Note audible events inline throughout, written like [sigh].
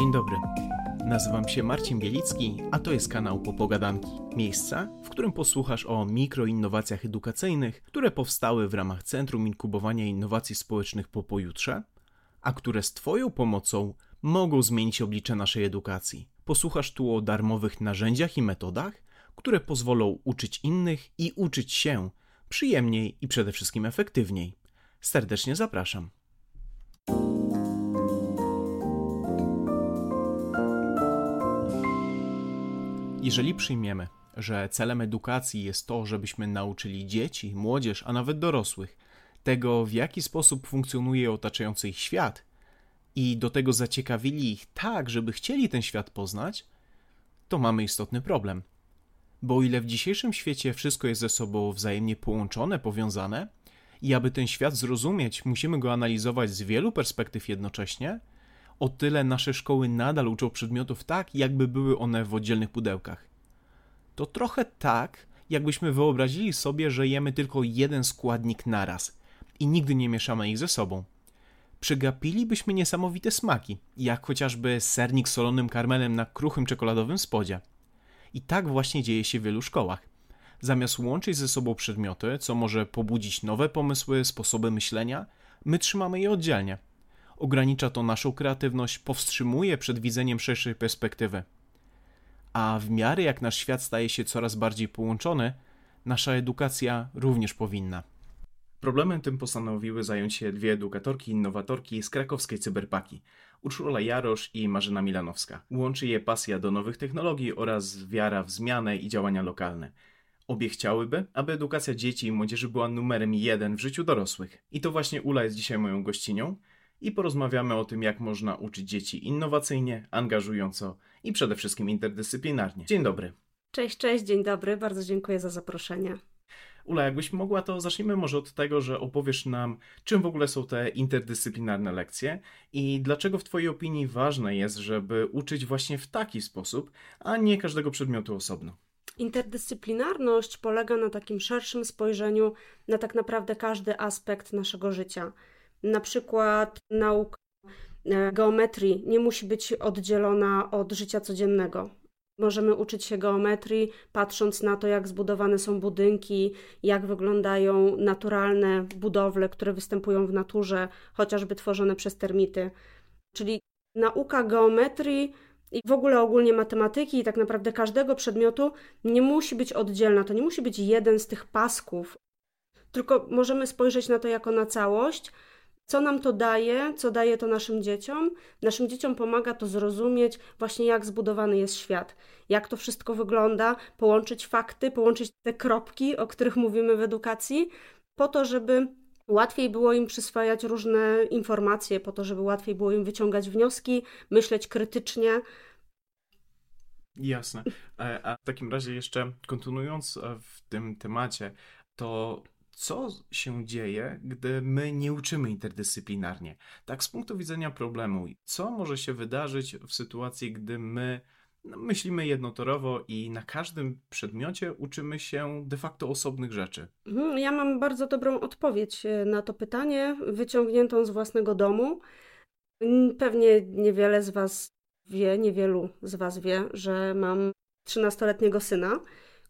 Dzień dobry. Nazywam się Marcin Bielicki, a to jest kanał Popogadanki. Miejsca, w którym posłuchasz o mikroinnowacjach edukacyjnych, które powstały w ramach Centrum Inkubowania Innowacji Społecznych po pojutrze, a które z Twoją pomocą mogą zmienić oblicze naszej edukacji. Posłuchasz tu o darmowych narzędziach i metodach, które pozwolą uczyć innych i uczyć się przyjemniej i przede wszystkim efektywniej. Serdecznie zapraszam. Jeżeli przyjmiemy, że celem edukacji jest to, żebyśmy nauczyli dzieci, młodzież, a nawet dorosłych tego, w jaki sposób funkcjonuje otaczający ich świat i do tego zaciekawili ich tak, żeby chcieli ten świat poznać, to mamy istotny problem. Bo o ile w dzisiejszym świecie wszystko jest ze sobą wzajemnie połączone, powiązane, i aby ten świat zrozumieć, musimy go analizować z wielu perspektyw jednocześnie, o tyle nasze szkoły nadal uczą przedmiotów tak, jakby były one w oddzielnych pudełkach. To trochę tak, jakbyśmy wyobrazili sobie, że jemy tylko jeden składnik naraz i nigdy nie mieszamy ich ze sobą. Przegapilibyśmy niesamowite smaki, jak chociażby sernik solonym karmelem na kruchym czekoladowym spodzie. I tak właśnie dzieje się w wielu szkołach. Zamiast łączyć ze sobą przedmioty, co może pobudzić nowe pomysły, sposoby myślenia, my trzymamy je oddzielnie – Ogranicza to naszą kreatywność, powstrzymuje przed widzeniem szerszej perspektywy. A w miarę jak nasz świat staje się coraz bardziej połączony, nasza edukacja również powinna. Problemem tym postanowiły zająć się dwie edukatorki innowatorki z krakowskiej cyberpaki. Urszula Jarosz i Marzena Milanowska. Łączy je pasja do nowych technologii oraz wiara w zmianę i działania lokalne. Obie chciałyby, aby edukacja dzieci i młodzieży była numerem jeden w życiu dorosłych. I to właśnie Ula jest dzisiaj moją gościnią i porozmawiamy o tym, jak można uczyć dzieci innowacyjnie, angażująco i przede wszystkim interdyscyplinarnie. Dzień dobry. Cześć, cześć, dzień dobry. Bardzo dziękuję za zaproszenie. Ula, jakbyś mogła, to zacznijmy może od tego, że opowiesz nam, czym w ogóle są te interdyscyplinarne lekcje i dlaczego w Twojej opinii ważne jest, żeby uczyć właśnie w taki sposób, a nie każdego przedmiotu osobno. Interdyscyplinarność polega na takim szerszym spojrzeniu na tak naprawdę każdy aspekt naszego życia. Na przykład nauka e, geometrii nie musi być oddzielona od życia codziennego. Możemy uczyć się geometrii, patrząc na to, jak zbudowane są budynki, jak wyglądają naturalne budowle, które występują w naturze, chociażby tworzone przez termity. Czyli nauka geometrii i w ogóle ogólnie matematyki i tak naprawdę każdego przedmiotu nie musi być oddzielna. To nie musi być jeden z tych pasków, tylko możemy spojrzeć na to jako na całość co nam to daje, co daje to naszym dzieciom? Naszym dzieciom pomaga to zrozumieć właśnie jak zbudowany jest świat, jak to wszystko wygląda, połączyć fakty, połączyć te kropki, o których mówimy w edukacji, po to, żeby łatwiej było im przyswajać różne informacje, po to, żeby łatwiej było im wyciągać wnioski, myśleć krytycznie. Jasne. E, a w takim razie jeszcze kontynuując e, w tym temacie, to co się dzieje, gdy my nie uczymy interdyscyplinarnie. Tak, z punktu widzenia problemu, co może się wydarzyć w sytuacji, gdy my no, myślimy jednotorowo i na każdym przedmiocie uczymy się de facto osobnych rzeczy? Mhm, ja mam bardzo dobrą odpowiedź e, na to pytanie, wyciągniętą z własnego domu. Pewnie niewiele z Was wie, niewielu z Was wie, że mam 13-letniego syna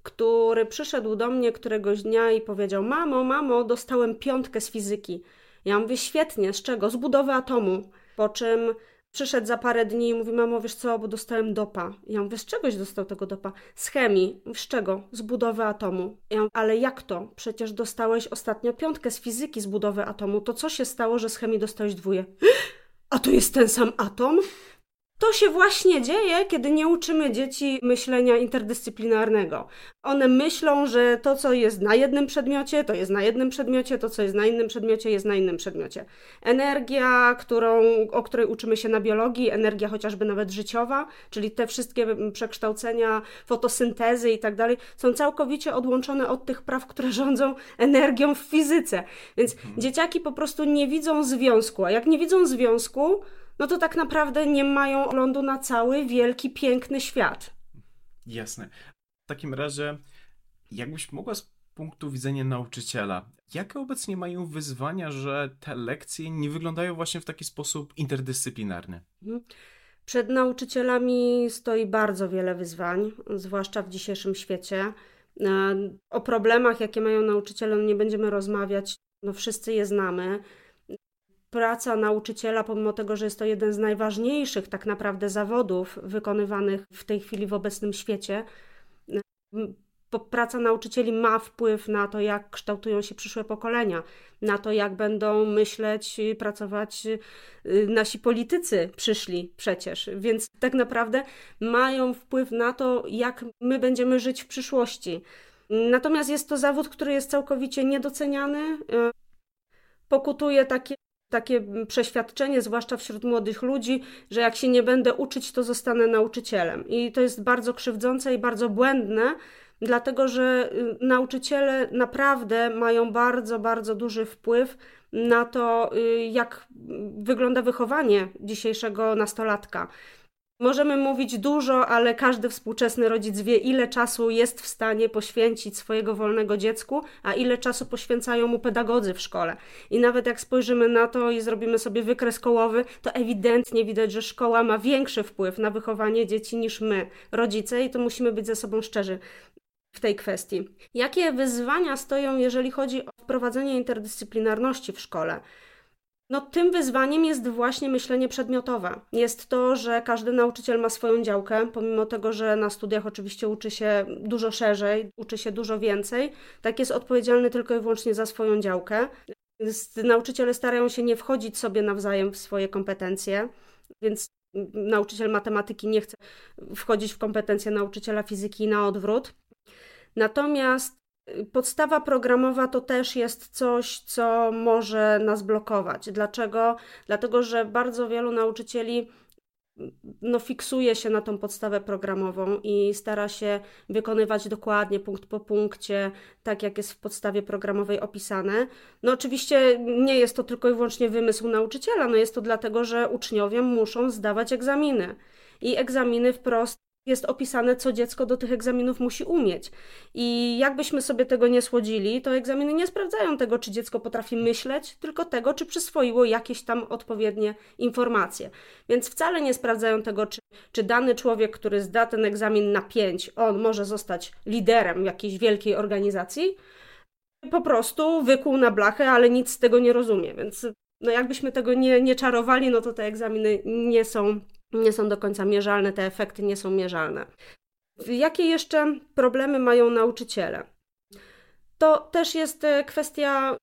który przyszedł do mnie któregoś dnia i powiedział: Mamo, mamo, dostałem piątkę z fizyki. Ja mówię: Świetnie, z czego? Z budowy atomu. Po czym przyszedł za parę dni i mówi: Mamo, wiesz co, bo dostałem dopa. Ja mówię: Z czegoś dostał tego dopa? Z chemii. Z czego? Z budowy atomu. Ja mówię, Ale jak to? Przecież dostałeś ostatnio piątkę z fizyki z budowy atomu. To co się stało, że z chemii dostałeś dwóje? A to jest ten sam atom? To się właśnie dzieje, kiedy nie uczymy dzieci myślenia interdyscyplinarnego. One myślą, że to, co jest na jednym przedmiocie, to jest na jednym przedmiocie, to, co jest na innym przedmiocie, jest na innym przedmiocie. Energia, którą, o której uczymy się na biologii, energia chociażby nawet życiowa, czyli te wszystkie przekształcenia, fotosyntezy i tak dalej, są całkowicie odłączone od tych praw, które [laughs] rządzą energią w fizyce. Więc mhm. dzieciaki po prostu nie widzą związku, a jak nie widzą związku, no to tak naprawdę nie mają oglądu na cały wielki, piękny świat. Jasne. W takim razie, jakbyś mogła z punktu widzenia nauczyciela, jakie obecnie mają wyzwania, że te lekcje nie wyglądają właśnie w taki sposób interdyscyplinarny? Mhm. Przed nauczycielami stoi bardzo wiele wyzwań, zwłaszcza w dzisiejszym świecie. E, o problemach, jakie mają nauczyciele, no nie będziemy rozmawiać, no wszyscy je znamy. Praca nauczyciela, pomimo tego, że jest to jeden z najważniejszych tak naprawdę zawodów wykonywanych w tej chwili w obecnym świecie, praca nauczycieli ma wpływ na to, jak kształtują się przyszłe pokolenia, na to, jak będą myśleć, pracować y, nasi politycy przyszli przecież. Więc tak naprawdę mają wpływ na to, jak my będziemy żyć w przyszłości. Natomiast jest to zawód, który jest całkowicie niedoceniany. Y, pokutuje takie takie przeświadczenie, zwłaszcza wśród młodych ludzi, że jak się nie będę uczyć, to zostanę nauczycielem. I to jest bardzo krzywdzące i bardzo błędne, dlatego że y, nauczyciele naprawdę mają bardzo, bardzo duży wpływ na to, y, jak wygląda wychowanie dzisiejszego nastolatka. Możemy mówić dużo, ale każdy współczesny rodzic wie, ile czasu jest w stanie poświęcić swojego wolnego dziecku, a ile czasu poświęcają mu pedagodzy w szkole. I nawet jak spojrzymy na to i zrobimy sobie wykres kołowy, to ewidentnie widać, że szkoła ma większy wpływ na wychowanie dzieci niż my, rodzice, i to musimy być ze sobą szczerzy w tej kwestii. Jakie wyzwania stoją, jeżeli chodzi o wprowadzenie interdyscyplinarności w szkole? No, tym wyzwaniem jest właśnie myślenie przedmiotowe. Jest to, że każdy nauczyciel ma swoją działkę, pomimo tego, że na studiach oczywiście uczy się dużo szerzej, uczy się dużo więcej, tak jest odpowiedzialny tylko i wyłącznie za swoją działkę. Nauczyciele starają się nie wchodzić sobie nawzajem w swoje kompetencje, więc nauczyciel matematyki nie chce wchodzić w kompetencje nauczyciela fizyki na odwrót. Natomiast podstawa programowa to też jest coś, co może nas blokować. Dlaczego? Dlatego, że bardzo wielu nauczycieli no, fiksuje się na tą podstawę programową i stara się wykonywać dokładnie, punkt po punkcie, tak jak jest w podstawie programowej opisane. No oczywiście nie jest to tylko i wyłącznie wymysł nauczyciela, no jest to dlatego, że uczniowie muszą zdawać egzaminy. I egzaminy wprost jest opisane, co dziecko do tych egzaminów musi umieć. I jakbyśmy sobie tego nie słodzili, to egzaminy nie sprawdzają tego, czy dziecko potrafi myśleć, tylko tego, czy przyswoiło jakieś tam odpowiednie informacje. Więc wcale nie sprawdzają tego, czy, czy dany człowiek, który zda ten egzamin na pięć, on może zostać liderem jakiejś wielkiej organizacji. Po prostu wykuł na blachę, ale nic z tego nie rozumie. Więc no jakbyśmy tego nie, nie czarowali, no to te egzaminy nie są nie są do końca mierzalne, te efekty nie są mierzalne. Jakie jeszcze problemy mają nauczyciele? To też jest e, kwestia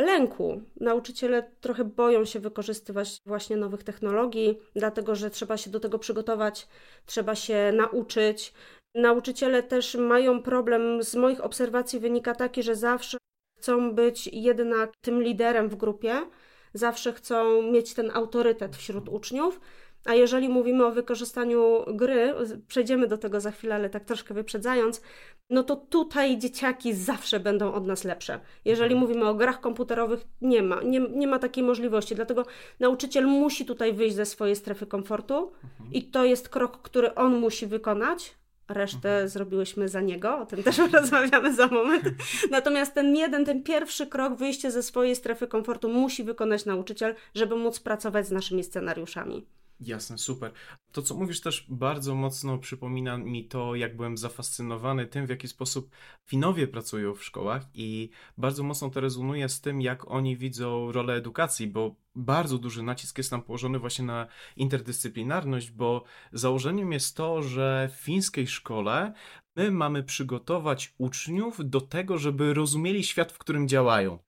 lęku. Nauczyciele trochę boją się wykorzystywać właśnie nowych technologii, dlatego że trzeba się do tego przygotować, trzeba się nauczyć. Nauczyciele też mają problem, z moich obserwacji wynika taki, że zawsze chcą być jednak tym liderem w grupie, zawsze chcą mieć ten autorytet wśród uczniów, a jeżeli mówimy o wykorzystaniu gry, przejdziemy do tego za chwilę, ale tak troszkę wyprzedzając, no to tutaj dzieciaki zawsze będą od nas lepsze. Jeżeli mhm. mówimy o grach komputerowych, nie ma, nie, nie ma takiej możliwości. Dlatego nauczyciel musi tutaj wyjść ze swojej strefy komfortu mhm. i to jest krok, który on musi wykonać. Resztę mhm. zrobiłyśmy za niego, o tym też [laughs] rozmawiamy za moment. [laughs] Natomiast ten jeden, ten pierwszy krok, wyjście ze swojej strefy komfortu musi wykonać nauczyciel, żeby móc pracować z naszymi scenariuszami. Jasne, super. To, co mówisz, też bardzo mocno przypomina mi to, jak byłem zafascynowany tym, w jaki sposób Finowie pracują w szkołach, i bardzo mocno to rezonuje z tym, jak oni widzą rolę edukacji, bo bardzo duży nacisk jest tam położony właśnie na interdyscyplinarność, bo założeniem jest to, że w fińskiej szkole my mamy przygotować uczniów do tego, żeby rozumieli świat, w którym działają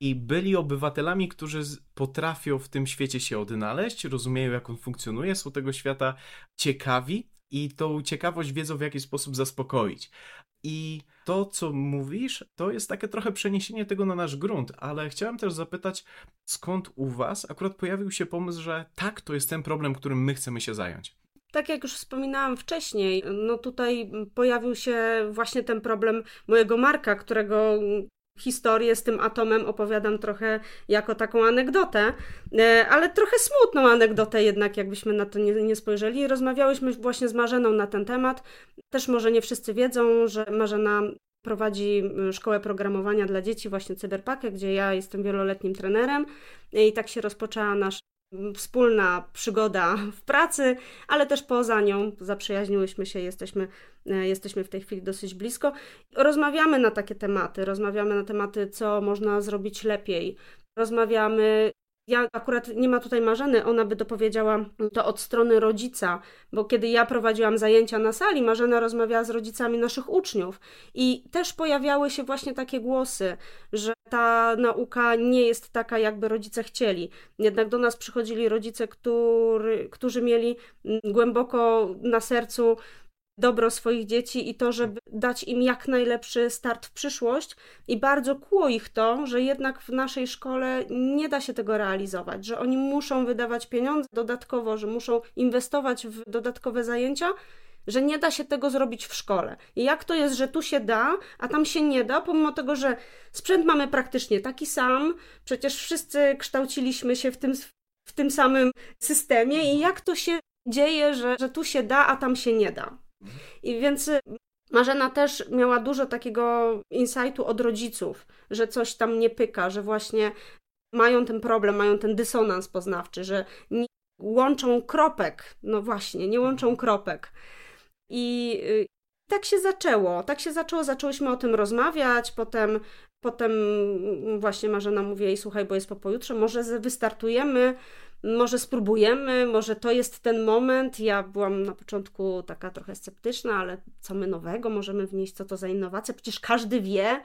i byli obywatelami, którzy potrafią w tym świecie się odnaleźć, rozumieją jak on funkcjonuje, są tego świata ciekawi i tą ciekawość wiedzą w jaki sposób zaspokoić. I to, co mówisz, to jest takie trochę przeniesienie tego na nasz grunt, ale chciałem też zapytać, skąd u Was akurat pojawił się pomysł, że tak, to jest ten problem, którym my chcemy się zająć. Tak jak już wspominałam wcześniej, no tutaj pojawił się właśnie ten problem mojego Marka, którego historię z tym atomem opowiadam trochę jako taką anegdotę, e, ale trochę smutną anegdotę jednak, jakbyśmy na to nie, nie spojrzeli. Rozmawiałyśmy właśnie z Marzeną na ten temat. Też może nie wszyscy wiedzą, że Marzena prowadzi szkołę programowania dla dzieci, właśnie Cyberpakę, gdzie ja jestem wieloletnim trenerem i tak się rozpoczęła nasza wspólna przygoda w pracy, ale też poza nią zaprzyjaźniłyśmy się, jesteśmy, e, jesteśmy w tej chwili dosyć blisko. Rozmawiamy na takie tematy, rozmawiamy na tematy, co można zrobić lepiej. Rozmawiamy ja akurat nie ma tutaj Marzeny, ona by dopowiedziała to od strony rodzica, bo kiedy ja prowadziłam zajęcia na sali, Marzena rozmawiała z rodzicami naszych uczniów i też pojawiały się właśnie takie głosy, że ta nauka nie jest taka, jakby rodzice chcieli. Jednak do nas przychodzili rodzice, który, którzy mieli głęboko na sercu dobro swoich dzieci i to, żeby dać im jak najlepszy start w przyszłość. I bardzo kło ich to, że jednak w naszej szkole nie da się tego realizować, że oni muszą wydawać pieniądze dodatkowo, że muszą inwestować w dodatkowe zajęcia, że nie da się tego zrobić w szkole. I jak to jest, że tu się da, a tam się nie da, pomimo tego, że sprzęt mamy praktycznie taki sam, przecież wszyscy kształciliśmy się w tym, w tym samym systemie i jak to się dzieje, że, że tu się da, a tam się nie da. I więc y, Marzena też miała dużo takiego insightu od rodziców, że coś tam nie pyka, że właśnie mają ten problem, mają ten dysonans poznawczy, że nie łączą kropek. No właśnie, nie łączą mhm. kropek. I y, tak się zaczęło. Tak się zaczęło, zaczęłyśmy o tym rozmawiać, potem Potem właśnie Marzena mówi jej, słuchaj, bo jest po pojutrze, może wystartujemy może spróbujemy, może to jest ten moment. Ja byłam na początku taka trochę sceptyczna, ale co my nowego możemy wnieść, co to za innowacja? Przecież każdy wie,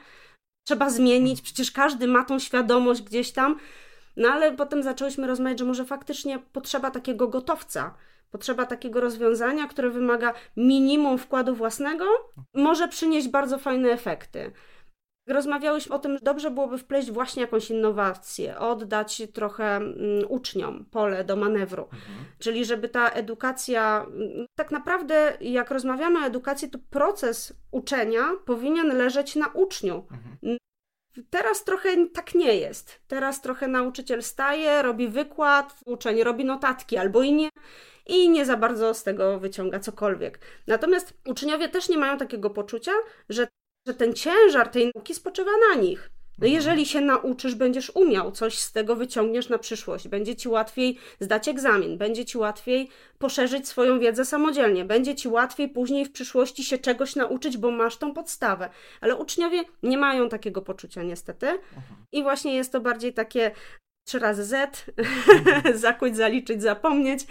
trzeba zmienić, przecież każdy ma tą świadomość gdzieś tam. No ale potem zaczęłyśmy rozmawiać, że może faktycznie potrzeba takiego gotowca. Potrzeba takiego rozwiązania, które wymaga minimum wkładu własnego, może przynieść bardzo fajne efekty rozmawiałyśmy o tym, że dobrze byłoby wpleść właśnie jakąś innowację, oddać trochę mm, uczniom pole do manewru. Mhm. Czyli żeby ta edukacja, mm, tak naprawdę jak rozmawiamy o edukacji, to proces uczenia powinien leżeć na uczniu. Mhm. Teraz trochę tak nie jest. Teraz trochę nauczyciel staje, robi wykład, uczeń robi notatki albo i nie i nie za bardzo z tego wyciąga cokolwiek. Natomiast uczniowie też nie mają takiego poczucia, że że ten ciężar tej nauki spoczywa na nich. No mhm. jeżeli się nauczysz, będziesz umiał, coś z tego wyciągniesz na przyszłość, będzie ci łatwiej zdać egzamin, będzie ci łatwiej poszerzyć swoją wiedzę samodzielnie, będzie ci łatwiej później w przyszłości się czegoś nauczyć, bo masz tą podstawę. Ale uczniowie nie mają takiego poczucia niestety. Mhm. I właśnie jest to bardziej takie trzy razy Z, [laughs] zakuć, zaliczyć, zapomnieć.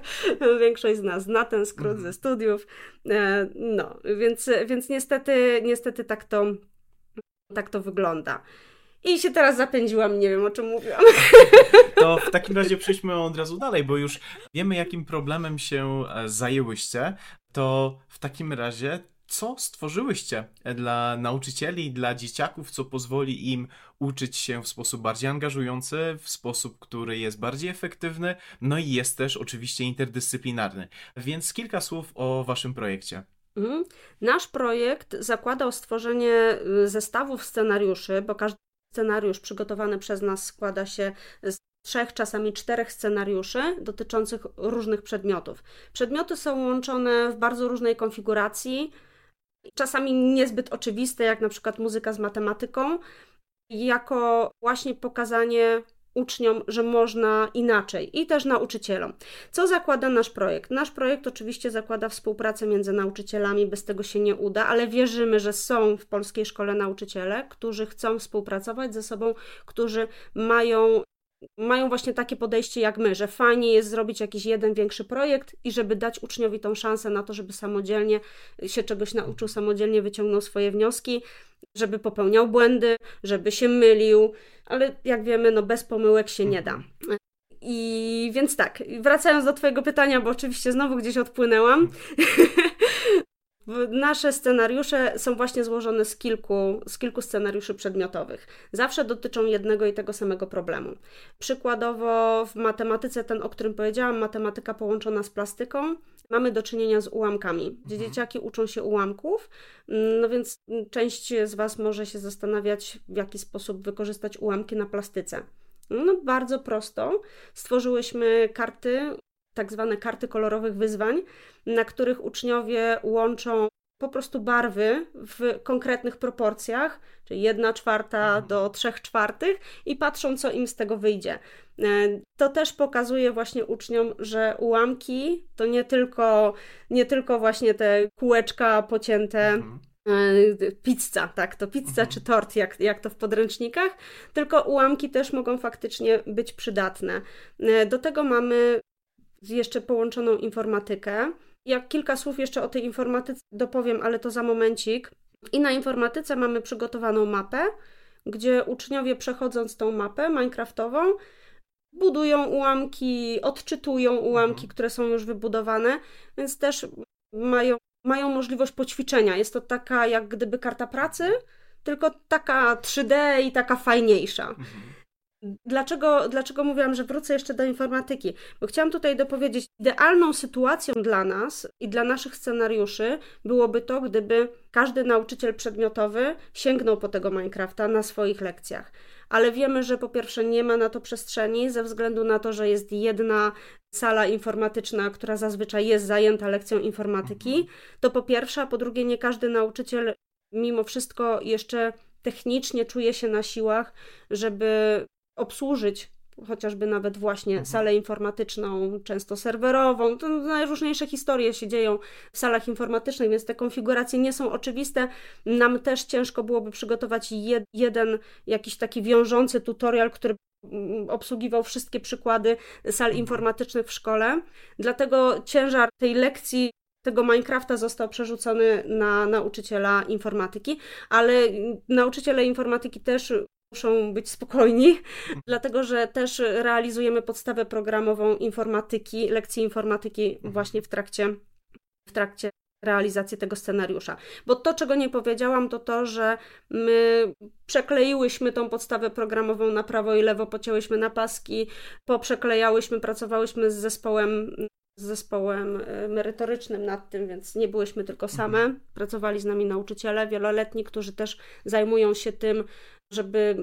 [laughs] Większość z nas zna ten skrót ze studiów. E, no, więc, więc niestety, niestety tak to, tak to wygląda. I się teraz zapędziłam, nie wiem o czym mówiłam. [laughs] To w takim razie przejdźmy od razu dalej, bo już wiemy, jakim problemem się e, zajęłyście. To w takim razie, co stworzyłyście dla nauczycieli, dla dzieciaków, co pozwoli im uczyć się w sposób bardziej angażujący, w sposób, który jest bardziej efektywny, no i jest też oczywiście interdyscyplinarny. Więc kilka słów o Waszym projekcie. Mhm. Nasz projekt zakładał stworzenie y, zestawów scenariuszy, bo każdy scenariusz przygotowany przez nas składa się z trzech, czasami czterech scenariuszy dotyczących różnych przedmiotów. Przedmioty są łączone w bardzo różnej konfiguracji, czasami niezbyt oczywiste, jak na przykład muzyka z matematyką, jako właśnie pokazanie uczniom, że można inaczej i też nauczycielom. Co zakłada nasz projekt? Nasz projekt oczywiście zakłada współpracę między nauczycielami, bez tego się nie uda, ale wierzymy, że są w polskiej szkole nauczyciele, którzy chcą współpracować ze sobą, którzy mają mają właśnie takie podejście jak my, że fajnie jest zrobić jakiś jeden większy projekt i żeby dać uczniowi tą szansę na to, żeby samodzielnie się czegoś nauczył, samodzielnie wyciągnął swoje wnioski, żeby popełniał błędy, żeby się mylił, ale jak wiemy, no bez pomyłek się nie da. I więc tak, wracając do Twojego pytania, bo oczywiście znowu gdzieś odpłynęłam. [laughs] Nasze scenariusze są właśnie złożone z kilku, z kilku scenariuszy przedmiotowych. Zawsze dotyczą jednego i tego samego problemu. Przykładowo w matematyce, ten o którym powiedziałam, matematyka połączona z plastyką, mamy do czynienia z ułamkami, gdzie mhm. dzieciaki uczą się ułamków, no więc część z Was może się zastanawiać, w jaki sposób wykorzystać ułamki na plastyce. No bardzo prosto. Stworzyłyśmy karty tak zwane karty kolorowych wyzwań, na których uczniowie łączą po prostu barwy w konkretnych proporcjach, czyli 1 czwarta mhm. do 3 czwartych i patrzą, co im z tego wyjdzie. E, to też pokazuje właśnie uczniom, że ułamki to nie tylko, nie tylko właśnie te kółeczka pocięte. Mhm. E, pizza, tak, to pizza mhm. czy tort, jak, jak to w podręcznikach, tylko ułamki też mogą faktycznie być przydatne. E, do tego mamy jeszcze połączoną informatykę. Jak kilka słów jeszcze o tej informatyce dopowiem, ale to za momencik. I na informatyce mamy przygotowaną mapę, gdzie uczniowie przechodząc tą mapę minecraftową budują ułamki, odczytują ułamki, mhm. które są już wybudowane, więc też mają, mają możliwość poćwiczenia. Jest to taka jak gdyby karta pracy, tylko taka 3D i taka fajniejsza. Mhm. Dlaczego, dlaczego mówiłam, że wrócę jeszcze do informatyki? Bo chciałam tutaj dopowiedzieć, idealną sytuacją dla nas i dla naszych scenariuszy byłoby to, gdyby każdy nauczyciel przedmiotowy sięgnął po tego Minecrafta na swoich lekcjach. Ale wiemy, że po pierwsze nie ma na to przestrzeni, ze względu na to, że jest jedna sala informatyczna, która zazwyczaj jest zajęta lekcją informatyki. Mhm. To po pierwsze, a po drugie, nie każdy nauczyciel mimo wszystko jeszcze technicznie czuje się na siłach, żeby obsłużyć chociażby nawet właśnie mhm. salę informatyczną, często serwerową. To najróżniejsze historie się dzieją w salach informatycznych, więc te konfiguracje nie są oczywiste. Nam też ciężko byłoby przygotować jed, jeden jakiś taki wiążący tutorial, który mm, obsługiwał wszystkie przykłady sal mhm. informatycznych w szkole. Dlatego ciężar tej lekcji tego Minecrafta został przerzucony na nauczyciela informatyki, ale nauczyciele informatyki też muszą być spokojni, [laughs] dlatego że też realizujemy podstawę programową informatyki, lekcji informatyki mhm. właśnie w trakcie, w trakcie realizacji tego scenariusza. Bo to, czego nie powiedziałam, to to, że my przekleiłyśmy tą podstawę programową na prawo i lewo, pocięłyśmy na paski, poprzeklejałyśmy, pracowałyśmy z zespołem z zespołem e, merytorycznym nad tym, więc nie byłyśmy tylko same. Mhm. Pracowali z nami nauczyciele wieloletni, którzy też zajmują się tym, żeby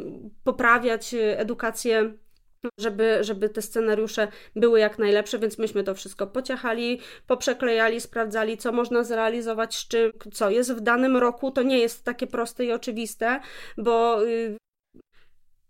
poprawiać edukację żeby, żeby te scenariusze były jak najlepsze, więc myśmy to wszystko pociechali, poprzeklejali, sprawdzali, co można zrealizować, z czym, co jest w danym roku. To nie jest takie proste i oczywiste, bo y,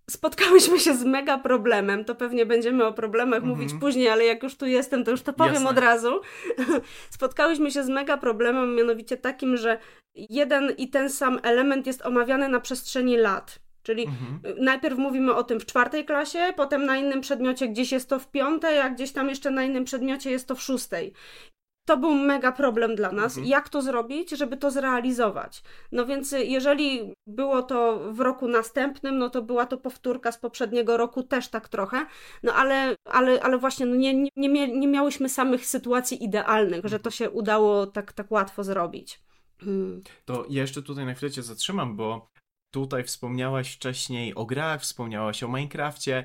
spotkałyśmy się z mega problemem. To pewnie będziemy o problemach -hmm. mówić później, ale jak już tu jestem, to już to powiem Jasne. od razu. [laughs] Spotkałyśmy się z mega problemem, mianowicie takim, że jeden i ten sam element jest omawiany na przestrzeni lat. Czyli mhm. najpierw mówimy o tym w czwartej klasie, potem na innym przedmiocie gdzieś jest to w piątej, a gdzieś tam jeszcze na innym przedmiocie jest to w szóstej. To był mega problem dla nas. Mhm. Jak to zrobić, żeby to zrealizować? No więc jeżeli było to w roku następnym, no to była to powtórka z poprzedniego roku też tak trochę. No ale, ale, ale właśnie no nie, nie, nie, nie miałyśmy samych sytuacji idealnych, że to się udało tak, tak łatwo zrobić. Hmm. To ja jeszcze tutaj na chwilę cię zatrzymam, bo Tutaj wspomniałaś wcześniej o grach, wspomniałaś o Minecrafcie,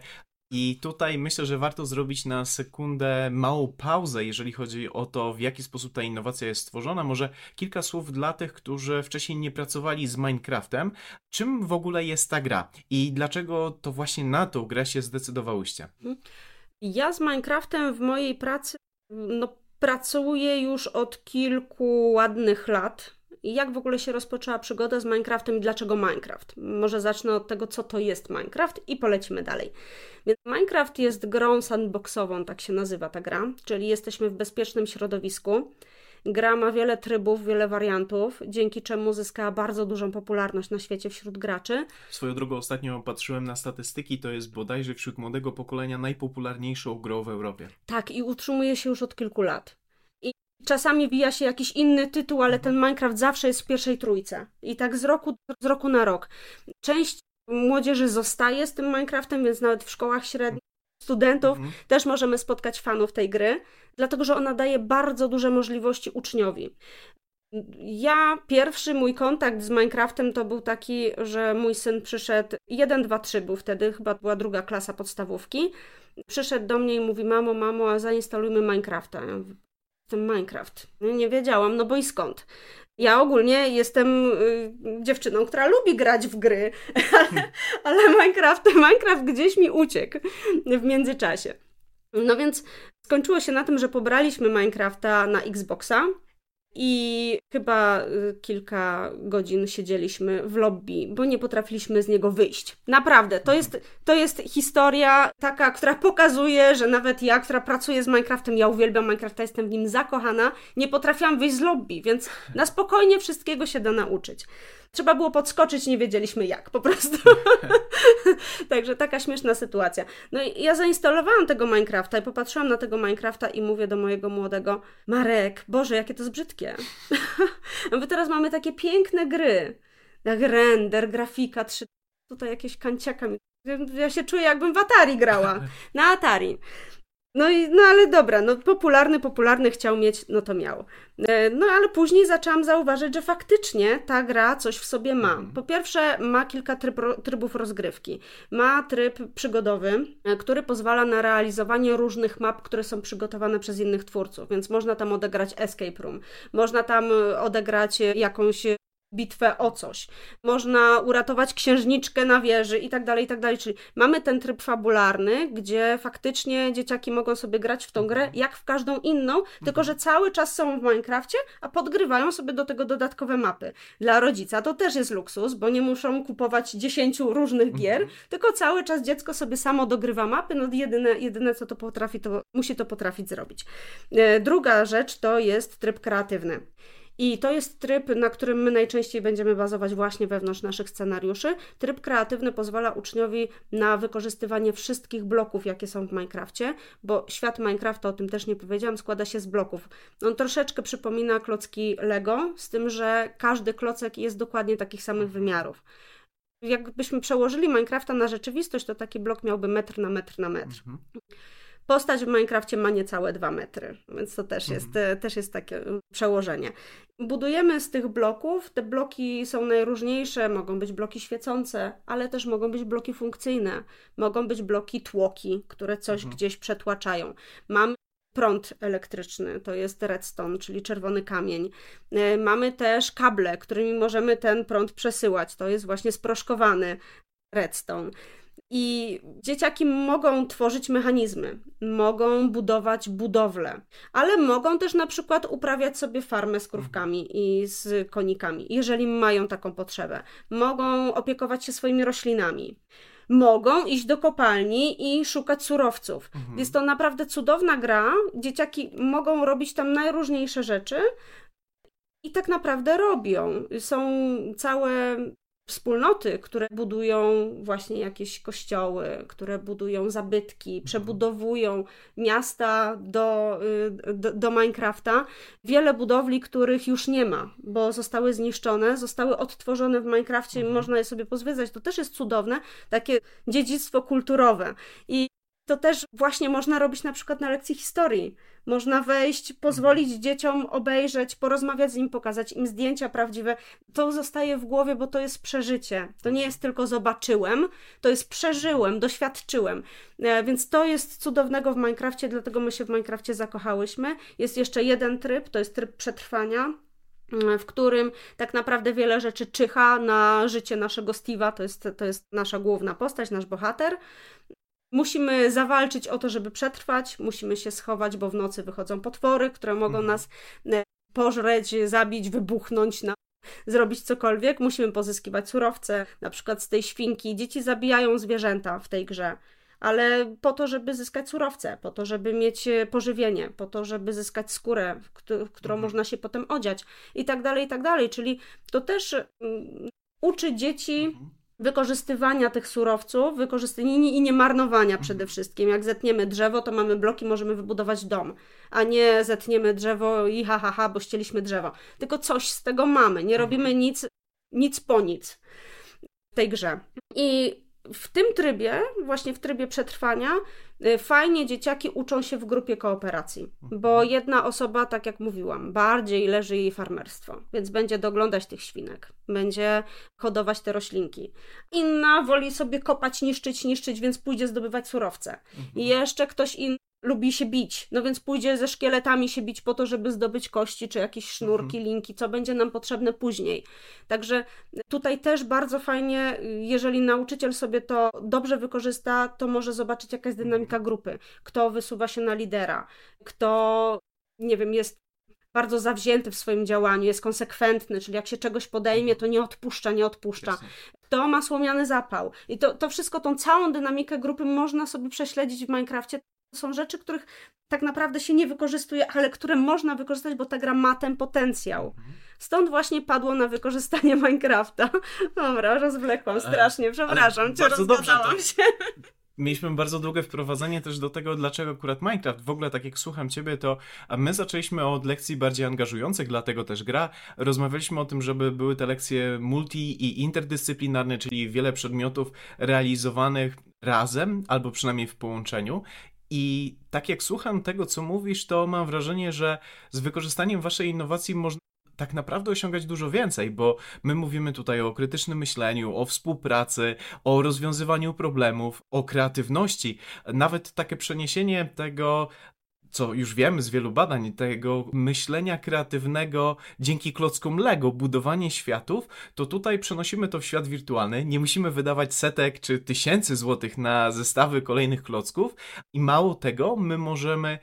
i tutaj myślę, że warto zrobić na sekundę małą pauzę, jeżeli chodzi o to, w jaki sposób ta innowacja jest stworzona. Może kilka słów dla tych, którzy wcześniej nie pracowali z Minecraftem. Czym w ogóle jest ta gra i dlaczego to właśnie na tą grę się zdecydowałyście? Ja z Minecraftem w mojej pracy no, pracuję już od kilku ładnych lat jak w ogóle się rozpoczęła przygoda z Minecraftem i dlaczego Minecraft. Może zacznę od tego, co to jest Minecraft i polecimy dalej. Więc Minecraft jest grą sandboxową, tak się nazywa ta gra, czyli jesteśmy w bezpiecznym środowisku. Gra ma wiele trybów, wiele wariantów, dzięki czemu zyskała bardzo dużą popularność na świecie wśród graczy. Swoją drogą ostatnio patrzyłem na statystyki, to jest bodajże wśród młodego pokolenia najpopularniejszą grą w Europie. Tak, i utrzymuje się już od kilku lat. Czasami wija się jakiś inny tytuł, ale ten Minecraft zawsze jest w pierwszej trójce. I tak z roku, z roku na rok. Część młodzieży zostaje z tym Minecraftem, więc nawet w szkołach średnich studentów mhm. też możemy spotkać fanów tej gry, dlatego że ona daje bardzo duże możliwości uczniowi. Ja pierwszy mój kontakt z Minecraftem to był taki, że mój syn przyszedł, 1, 2, 3 był wtedy, chyba była druga klasa podstawówki. Przyszedł do mnie i mówi: Mamo, mamo, a zainstalujmy Minecrafta. Ja mówię, tym Minecraft. Nie wiedziałam, no bo i skąd? Ja ogólnie jestem y, dziewczyną, która lubi grać w gry, [laughs] ale, ale Minecraft, Minecraft gdzieś mi uciekł w międzyczasie. No więc skończyło się na tym, że pobraliśmy Minecrafta na Xboxa I chyba y, kilka godzin siedzieliśmy w lobby, bo nie potrafiliśmy z niego wyjść. Naprawdę, to jest, to jest historia taka, która pokazuje, że nawet ja, która pracuje z Minecraftem, ja uwielbiam Minecrafta, jestem w nim zakochana, nie potrafiłam wyjść z lobby, więc na spokojnie wszystkiego się da nauczyć. Trzeba było podskoczyć, nie wiedzieliśmy jak, po prostu. [laughs] Także taka śmieszna sytuacja. No i ja zainstalowałam tego Minecrafta i popatrzyłam na tego Minecrafta i mówię do mojego młodego, Marek, Boże, jakie to jest brzydkie. [laughs] My teraz mamy takie piękne gry. Jak render, grafika 3 tutaj jakieś kanciaka. Ja się czuję, jakbym w Atari grała. Na Atari. No i, no ale dobra, no popularny, popularny chciał mieć, no to miał. E, no ale później zaczęłam zauważyć, że faktycznie ta gra coś w sobie ma. Mhm. Po pierwsze ma kilka tryb, trybów rozgrywki. Ma tryb przygodowy, e, który pozwala na realizowanie różnych map, które są przygotowane przez innych twórców, więc można tam odegrać escape room, można tam odegrać jakąś bitwę o coś. Można uratować księżniczkę na wieży i tak dalej, i tak dalej. Czyli mamy ten tryb fabularny, gdzie faktycznie dzieciaki mogą sobie grać w tą grę mhm. jak w każdą inną, tylko że cały czas są w Minecrafcie, a podgrywają sobie do tego dodatkowe mapy. Dla rodzica to też jest luksus, bo nie muszą kupować dziesięciu różnych gier, mhm. tylko cały czas dziecko sobie samo dogrywa mapy, no jedyne, jedyne co to potrafi, to musi to potrafić zrobić. E, druga rzecz to jest tryb kreatywny. I to jest tryb, na którym my najczęściej będziemy bazować właśnie wewnątrz naszych scenariuszy. Tryb kreatywny pozwala uczniowi na wykorzystywanie wszystkich bloków, jakie są w Minecrafcie, bo świat Minecrafta, o tym też nie powiedziałam, składa się z bloków. On troszeczkę przypomina klocki Lego, z tym, że każdy klocek jest dokładnie takich samych wymiarów. Jakbyśmy przełożyli Minecrafta na rzeczywistość, to taki blok miałby metr na metr na metr. Mhm. Postać w Minecrafcie ma niecałe 2 metry, więc to też jest, mhm. też jest takie przełożenie. Budujemy z tych bloków. Te bloki są najróżniejsze, mogą być bloki świecące, ale też mogą być bloki funkcyjne, mogą być bloki tłoki, które coś mhm. gdzieś przetłaczają. Mamy prąd elektryczny, to jest redstone, czyli czerwony kamień. E, mamy też kable, którymi możemy ten prąd przesyłać, to jest właśnie sproszkowany redstone. I dzieciaki mogą tworzyć mechanizmy, mogą budować budowle, ale mogą też na przykład uprawiać sobie farmę z krówkami i z konikami, jeżeli mają taką potrzebę. Mogą opiekować się swoimi roślinami. Mogą iść do kopalni i szukać surowców. Mhm. Jest to naprawdę cudowna gra. Dzieciaki mogą robić tam najróżniejsze rzeczy, i tak naprawdę robią. Są całe wspólnoty, które budują właśnie jakieś kościoły, które budują zabytki, mhm. przebudowują miasta do, y, do, do, Minecrafta. Wiele budowli, których już nie ma, bo zostały zniszczone, zostały odtworzone w Minecrafcie i mhm. można je sobie pozwiedzać. To też jest cudowne, takie dziedzictwo kulturowe. I to też właśnie można robić na przykład na lekcji historii. Można wejść, pozwolić mhm. dzieciom obejrzeć, porozmawiać z nim, pokazać im zdjęcia prawdziwe. To zostaje w głowie, bo to jest przeżycie. To nie jest tylko zobaczyłem, to jest przeżyłem, doświadczyłem. E, więc to jest cudownego w Minecrafcie, dlatego my się w Minecrafcie zakochałyśmy. Jest jeszcze jeden tryb, to jest tryb przetrwania mm, w którym tak naprawdę wiele rzeczy czyha na życie naszego Steve'a, to jest, to jest nasza główna postać, nasz bohater. Musimy zawalczyć o to, żeby przetrwać, musimy się schować, bo w nocy wychodzą potwory, które mogą mhm. nas e, pożreć, zabić, wybuchnąć, na, zrobić cokolwiek. Musimy pozyskiwać surowce, na przykład z tej świnki. Dzieci zabijają zwierzęta w tej grze ale po to, żeby zyskać surowce, po to, żeby mieć e, pożywienie, po to, żeby zyskać skórę, w którą mhm. można się potem odziać i tak dalej, i tak dalej. Czyli to też um, uczy dzieci mhm wykorzystywania tych surowców, wykorzystywania i nie marnowania przede wszystkim. Jak zetniemy drzewo, to mamy bloki, możemy wybudować dom, a nie zetniemy drzewo i ha, ha, ha, bo ścieliśmy drzewo. Tylko coś z tego mamy, nie robimy nic, nic po nic w tej grze. I w tym trybie, właśnie w trybie przetrwania, fajnie dzieciaki uczą się w grupie kooperacji, bo mhm. jedna osoba, tak jak mówiłam, bardziej leży jej farmerstwo, więc będzie doglądać tych świnek, będzie hodować te roślinki. Inna woli sobie kopać, niszczyć, niszczyć, więc pójdzie zdobywać surowce. I mhm. jeszcze ktoś inny lubi się bić, no więc pójdzie ze szkieletami się bić po to, żeby zdobyć kości, czy jakieś sznurki, mhm. linki, co będzie nam potrzebne później. Także tutaj też bardzo fajnie, jeżeli nauczyciel sobie to dobrze wykorzysta, to może zobaczyć jaka jest dynamika mhm. grupy, kto wysuwa się na lidera, kto, nie wiem, jest bardzo zawzięty w swoim działaniu, jest konsekwentny, czyli jak się czegoś podejmie, to nie odpuszcza, nie odpuszcza. To ma słomiany zapał. I to, to wszystko, tą całą dynamikę grupy można sobie prześledzić w Minecrafcie. Są rzeczy, których tak naprawdę się nie wykorzystuje, ale które można wykorzystać, bo ta gra ma ten potencjał. Mhm. Stąd właśnie padło na wykorzystanie Minecrafta. [laughs] Dobra, rozwlekłam strasznie, przepraszam cię, bardzo dobrze, to... się. [laughs] Mieliśmy bardzo długie wprowadzenie też do tego, dlaczego akurat Minecraft. W ogóle, tak jak słucham ciebie, to my zaczęliśmy od lekcji bardziej angażujących, dlatego też gra. Rozmawialiśmy o tym, żeby były te lekcje multi i interdyscyplinarne, czyli wiele przedmiotów realizowanych razem, albo przynajmniej w połączeniu. I tak jak słucham tego, co mówisz, to mam wrażenie, że z wykorzystaniem waszej innowacji można tak naprawdę osiągać dużo więcej, bo my mówimy tutaj o krytycznym myśleniu, o współpracy, o rozwiązywaniu problemów, o kreatywności. Nawet takie przeniesienie tego co już wiemy z wielu badań, tego myślenia kreatywnego dzięki klockom Lego, budowanie światów, to tutaj przenosimy to w świat wirtualny. Nie musimy wydawać setek czy tysięcy złotych na zestawy kolejnych klocków i mało tego, my możemy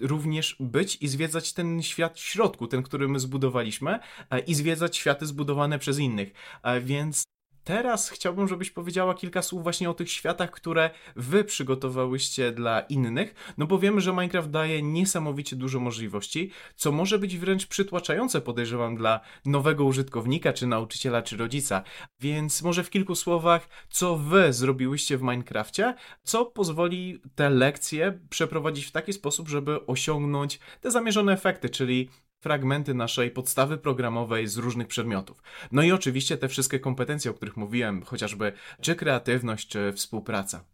również być i zwiedzać ten świat w środku, ten, który my zbudowaliśmy, e, i zwiedzać światy zbudowane przez innych. E, więc teraz chciałbym, żebyś powiedziała kilka słów właśnie o tych światach, które wy przygotowałyście dla innych, no bo wiemy, że Minecraft daje niesamowicie dużo możliwości, co może być wręcz przytłaczające, podejrzewam, dla nowego użytkownika, czy nauczyciela, czy rodzica. Więc może w kilku słowach, co wy zrobiłyście w Minecrafcie, co pozwoli te lekcje przeprowadzić w taki sposób, żeby osiągnąć te zamierzone efekty, czyli fragmenty naszej podstawy programowej z różnych przedmiotów. No i oczywiście te wszystkie kompetencje, o których mówiłem, chociażby czy kreatywność, czy współpraca.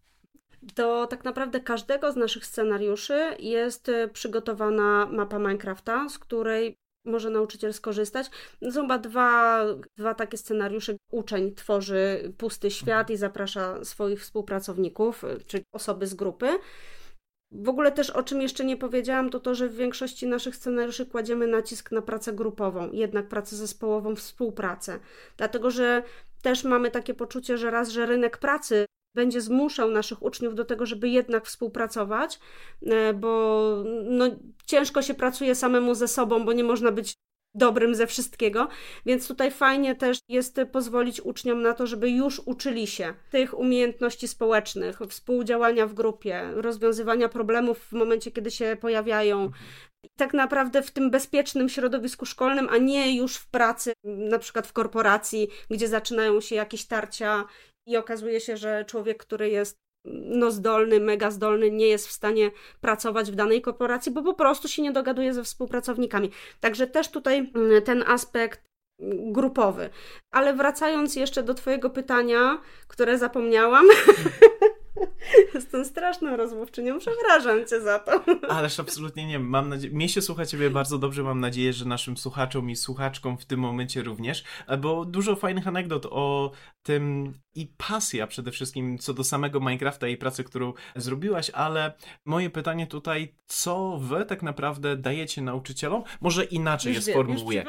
Do tak naprawdę każdego z naszych scenariuszy jest e, przygotowana mapa Minecrafta, z której może nauczyciel skorzystać. Są chyba dwa, dwa takie scenariusze. Uczeń tworzy pusty świat i zaprasza swoich współpracowników, e, czyli osoby z grupy. W ogóle też o czym jeszcze nie powiedziałam, to to, że w większości naszych scenariuszy kładziemy nacisk na pracę grupową, jednak pracę zespołową, współpracę. Dlatego, że też mamy takie poczucie, że raz, że rynek pracy będzie zmuszał naszych uczniów do tego, żeby jednak współpracować, e, bo no, ciężko się pracuje samemu ze sobą, bo nie można być dobrym ze wszystkiego, więc tutaj fajnie też jest pozwolić uczniom na to, żeby już uczyli się tych umiejętności społecznych, współdziałania w grupie, rozwiązywania problemów w momencie, kiedy się pojawiają. Tak naprawdę w tym bezpiecznym środowisku szkolnym, a nie już w pracy, na przykład w korporacji, gdzie zaczynają się jakieś tarcia i okazuje się, że człowiek, który jest no zdolny, mega zdolny, nie jest w stanie pracować w danej korporacji, bo po prostu się nie dogaduje ze współpracownikami. Także też tutaj mm, ten aspekt grupowy. Ale wracając jeszcze do Twojego pytania, które zapomniałam. [laughs] [laughs] Jestem straszną rozmówczynią, przepraszam cię za to. [laughs] Ależ absolutnie nie. Mam nadzieję, mnie się słucha ciebie bardzo dobrze, mam nadzieję, że naszym słuchaczom i słuchaczkom w tym momencie również, bo dużo fajnych anegdot o tym i pasja przede wszystkim co do samego Minecrafta i pracy, którą zrobiłaś, ale moje pytanie tutaj, co wy tak naprawdę dajecie nauczycielom? Może inaczej już je sformułuję.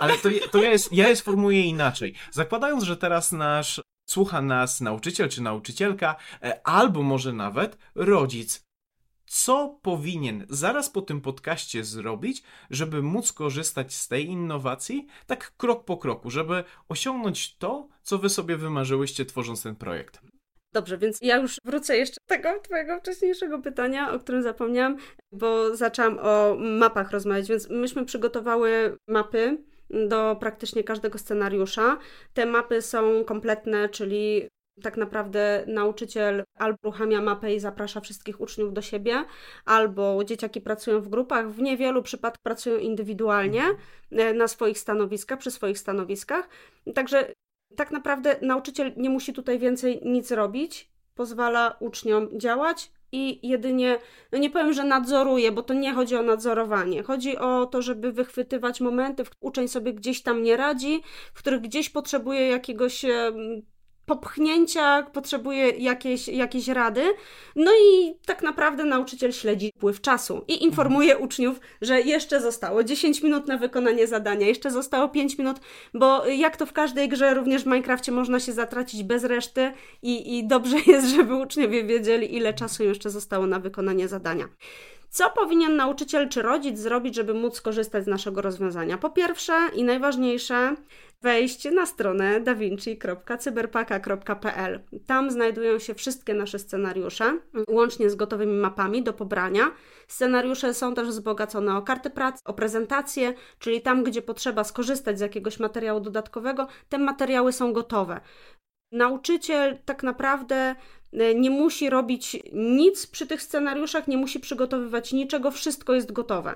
Ale to, to ja, jest, ja je sformułuję inaczej. Zakładając, że teraz nasz słucha nas nauczyciel czy nauczycielka, e, albo może nawet rodzic. Co powinien zaraz po tym podcaście zrobić, żeby móc korzystać z tej innowacji, tak krok po kroku, żeby osiągnąć to, co wy sobie wymarzyłyście tworząc ten projekt? Dobrze, więc ja już wrócę jeszcze do tego twojego wcześniejszego pytania, o którym zapomniałam, bo zaczęłam o mapach rozmawiać, więc myśmy przygotowały mapy do praktycznie każdego scenariusza. Te mapy są kompletne, czyli tak naprawdę nauczyciel albo uruchamia mapę i zaprasza wszystkich uczniów do siebie, albo dzieciaki pracują w grupach. W niewielu przypadkach pracują indywidualnie e, na swoich stanowiskach, przy swoich stanowiskach. Także tak naprawdę nauczyciel nie musi tutaj więcej nic robić, pozwala uczniom działać, i jedynie, no nie powiem, że nadzoruje, bo to nie chodzi o nadzorowanie. Chodzi o to, żeby wychwytywać momenty, w których uczeń sobie gdzieś tam nie radzi, w których gdzieś potrzebuje jakiegoś popchnięcia, potrzebuje jakiejś, jakiejś rady. No i tak naprawdę nauczyciel śledzi wpływ czasu i informuje mhm. uczniów, że jeszcze zostało 10 minut na wykonanie zadania, jeszcze zostało 5 minut, bo jak to w każdej grze, również w Minecrafcie można się zatracić bez reszty i, i dobrze [laughs] jest, żeby uczniowie wiedzieli, ile czasu jeszcze zostało na wykonanie zadania. Co powinien nauczyciel czy rodzic zrobić, żeby móc skorzystać z naszego rozwiązania? Po pierwsze i najważniejsze, wejść na stronę davinci.cyberpaka.pl. Tam znajdują się wszystkie nasze scenariusze, łącznie z gotowymi mapami do pobrania. Scenariusze są też wzbogacone o karty pracy, o prezentacje, czyli tam, gdzie potrzeba skorzystać z jakiegoś materiału dodatkowego, te materiały są gotowe. Nauczyciel tak naprawdę nie musi robić nic przy tych scenariuszach, nie musi przygotowywać niczego, wszystko jest gotowe.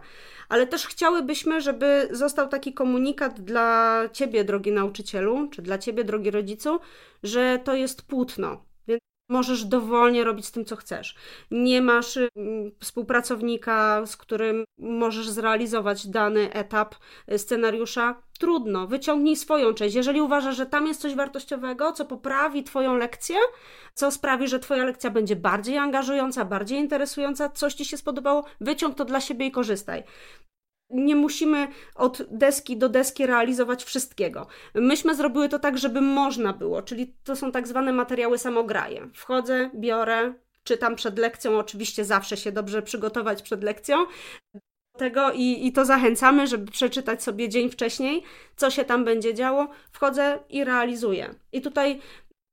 Ale też chciałybyśmy, żeby został taki komunikat dla ciebie, drogi nauczycielu, czy dla ciebie, drogi rodzicu, że to jest płótno. Możesz dowolnie robić z tym, co chcesz. Nie masz y, współpracownika, z którym możesz zrealizować dany etap y, scenariusza. Trudno, wyciągnij swoją część. Jeżeli uważasz, że tam jest coś wartościowego, co poprawi Twoją lekcję, co sprawi, że Twoja lekcja będzie bardziej angażująca, bardziej interesująca, coś Ci się spodobało, wyciąg to dla siebie i korzystaj nie musimy od deski do deski realizować wszystkiego. Myśmy zrobiły to tak, żeby można było, czyli to są tak zwane materiały samograje. Wchodzę, biorę, czytam przed lekcją, oczywiście zawsze się dobrze przygotować przed lekcją. Tego i, i to zachęcamy, żeby przeczytać sobie dzień wcześniej, co się tam będzie działo. Wchodzę i realizuję. I tutaj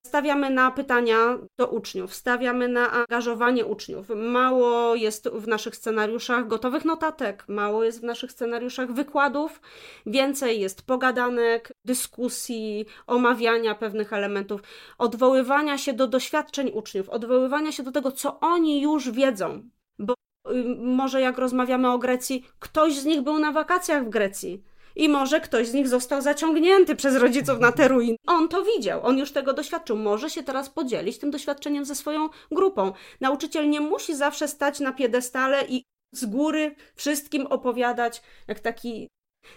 Stawiamy na pytania do uczniów, stawiamy na angażowanie uczniów. Mało jest w naszych scenariuszach gotowych notatek, mało jest w naszych scenariuszach wykładów, więcej jest pogadanek, dyskusji, omawiania pewnych elementów, odwoływania się do doświadczeń uczniów, odwoływania się do tego, co oni już wiedzą. Bo y, może jak rozmawiamy o Grecji, ktoś z nich był na wakacjach w Grecji i może ktoś z nich został zaciągnięty przez rodziców na te ruiny. On to widział, on już tego doświadczył, może się teraz podzielić tym doświadczeniem ze swoją grupą. Nauczyciel nie musi zawsze stać na piedestale i z góry wszystkim opowiadać, jak taki,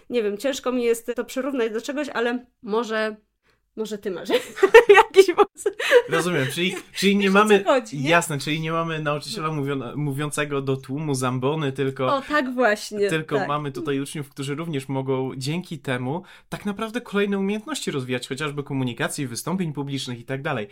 nie wiem, ciężko mi jest to przyrównać do czegoś, ale może może ty masz [laughs] jakiś pomysł. Rozumiem, czyli, czyli nie mamy. Chodzi, nie? Jasne, czyli nie mamy nauczyciela mówiącego do tłumu zambony, tylko. O, tak właśnie. Tylko tak. mamy tutaj uczniów, którzy również mogą dzięki temu tak naprawdę kolejne umiejętności rozwijać, chociażby komunikacji, wystąpień publicznych i tak dalej.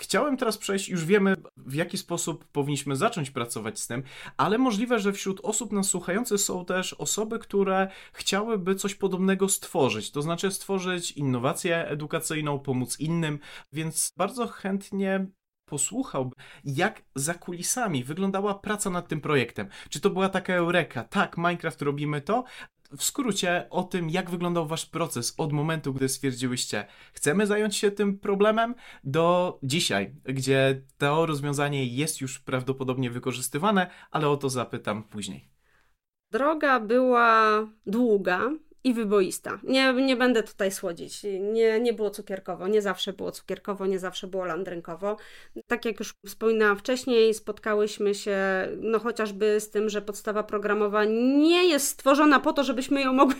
Chciałem teraz przejść, już wiemy w jaki sposób powinniśmy zacząć pracować z tym, ale możliwe, że wśród osób nas słuchających są też osoby, które chciałyby coś podobnego stworzyć, to znaczy stworzyć innowację edukacyjną, pomóc innym, więc bardzo chętnie posłuchał, jak za kulisami wyglądała praca nad tym projektem. Czy to była taka eureka? Tak, Minecraft robimy to, w skrócie o tym, jak wyglądał wasz proces od momentu, gdy stwierdziłyście, chcemy zająć się tym problemem, do dzisiaj, gdzie to rozwiązanie jest już prawdopodobnie wykorzystywane, ale o to zapytam później. Droga była długa, i wyboista. Nie, nie będę tutaj słodzić. Nie, nie było cukierkowo, nie zawsze było cukierkowo, nie zawsze było landrynkowo. Tak jak już wspominałam wcześniej, spotkałyśmy się no chociażby z tym, że podstawa programowa nie jest stworzona po to, żebyśmy ją mogły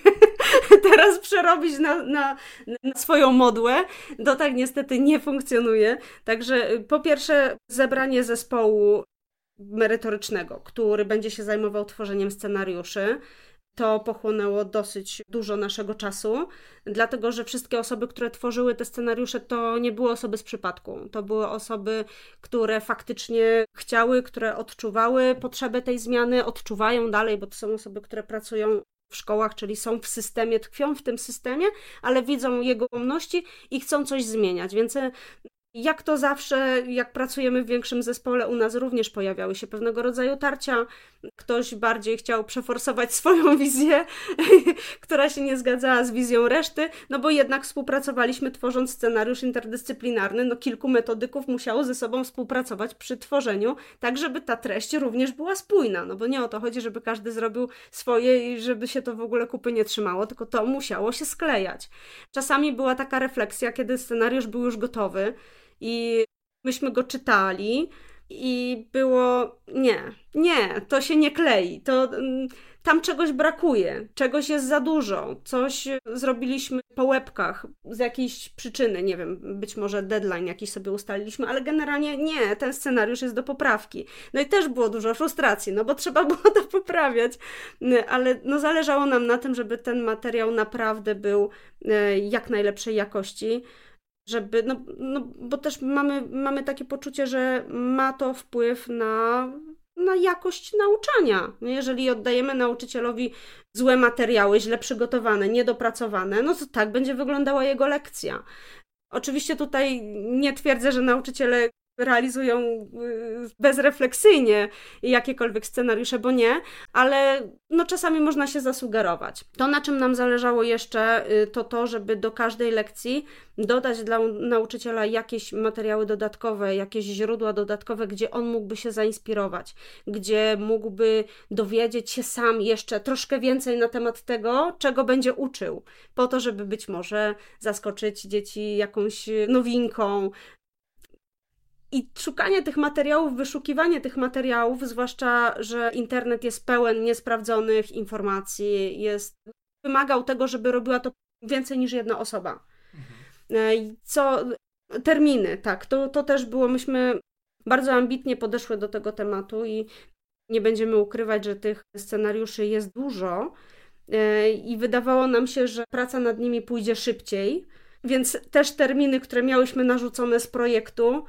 [laughs] teraz przerobić na, na, na swoją modłę. To tak niestety nie funkcjonuje. Także po pierwsze zebranie zespołu merytorycznego, który będzie się zajmował tworzeniem scenariuszy to pochłonęło dosyć dużo naszego czasu, dlatego że wszystkie osoby, które tworzyły te scenariusze, to nie były osoby z przypadku. To były osoby, które faktycznie chciały, które odczuwały potrzebę tej zmiany, odczuwają dalej, bo to są osoby, które pracują w szkołach, czyli są w systemie, tkwią w tym systemie, ale widzą jego ułomności i chcą coś zmieniać. Więc jak to zawsze, jak pracujemy w większym zespole, u nas również pojawiały się pewnego rodzaju tarcia. Ktoś bardziej chciał przeforsować [laughs] swoją wizję, [laughs] która się nie zgadzała z wizją reszty, no bo jednak współpracowaliśmy tworząc scenariusz interdyscyplinarny. No kilku metodyków musiało ze sobą współpracować przy tworzeniu, tak żeby ta treść również była spójna. No bo nie o to chodzi, żeby każdy zrobił swoje i żeby się to w ogóle kupy nie trzymało, tylko to musiało się sklejać. Czasami była taka refleksja, kiedy scenariusz był już gotowy i myśmy go czytali i było nie, nie, to się nie klei, to mm, tam czegoś brakuje, czegoś jest za dużo, coś zrobiliśmy po łebkach z jakiejś przyczyny, nie wiem, być może deadline jakiś sobie ustaliliśmy, ale generalnie nie, ten scenariusz jest do poprawki. No i też było dużo frustracji, no bo trzeba [laughs] było to poprawiać, ale no zależało nam na tym, żeby ten materiał naprawdę był e, jak najlepszej jakości żeby, no, no bo też mamy, mamy takie poczucie, że ma to wpływ na, na jakość nauczania. Jeżeli oddajemy nauczycielowi złe materiały, źle przygotowane, niedopracowane, no to tak będzie wyglądała jego lekcja. Oczywiście tutaj nie twierdzę, że nauczyciele realizują y, bezrefleksyjnie jakiekolwiek scenariusze, bo nie, ale no czasami można się zasugerować. To, na czym nam zależało jeszcze, y, to to, żeby do każdej lekcji dodać dla nauczyciela jakieś materiały dodatkowe, jakieś źródła dodatkowe, gdzie on mógłby się zainspirować, gdzie mógłby dowiedzieć się sam jeszcze troszkę więcej na temat tego, czego będzie uczył, po to, żeby być może zaskoczyć dzieci jakąś nowinką, i szukanie tych materiałów, wyszukiwanie tych materiałów, zwłaszcza, że internet jest pełen niesprawdzonych informacji, jest, wymagał tego, żeby robiła to więcej niż jedna osoba. Mhm. Co terminy, tak, to, to też było, myśmy bardzo ambitnie podeszły do tego tematu i nie będziemy ukrywać, że tych scenariuszy jest dużo e, i wydawało nam się, że praca nad nimi pójdzie szybciej, więc też terminy, które miałyśmy narzucone z projektu,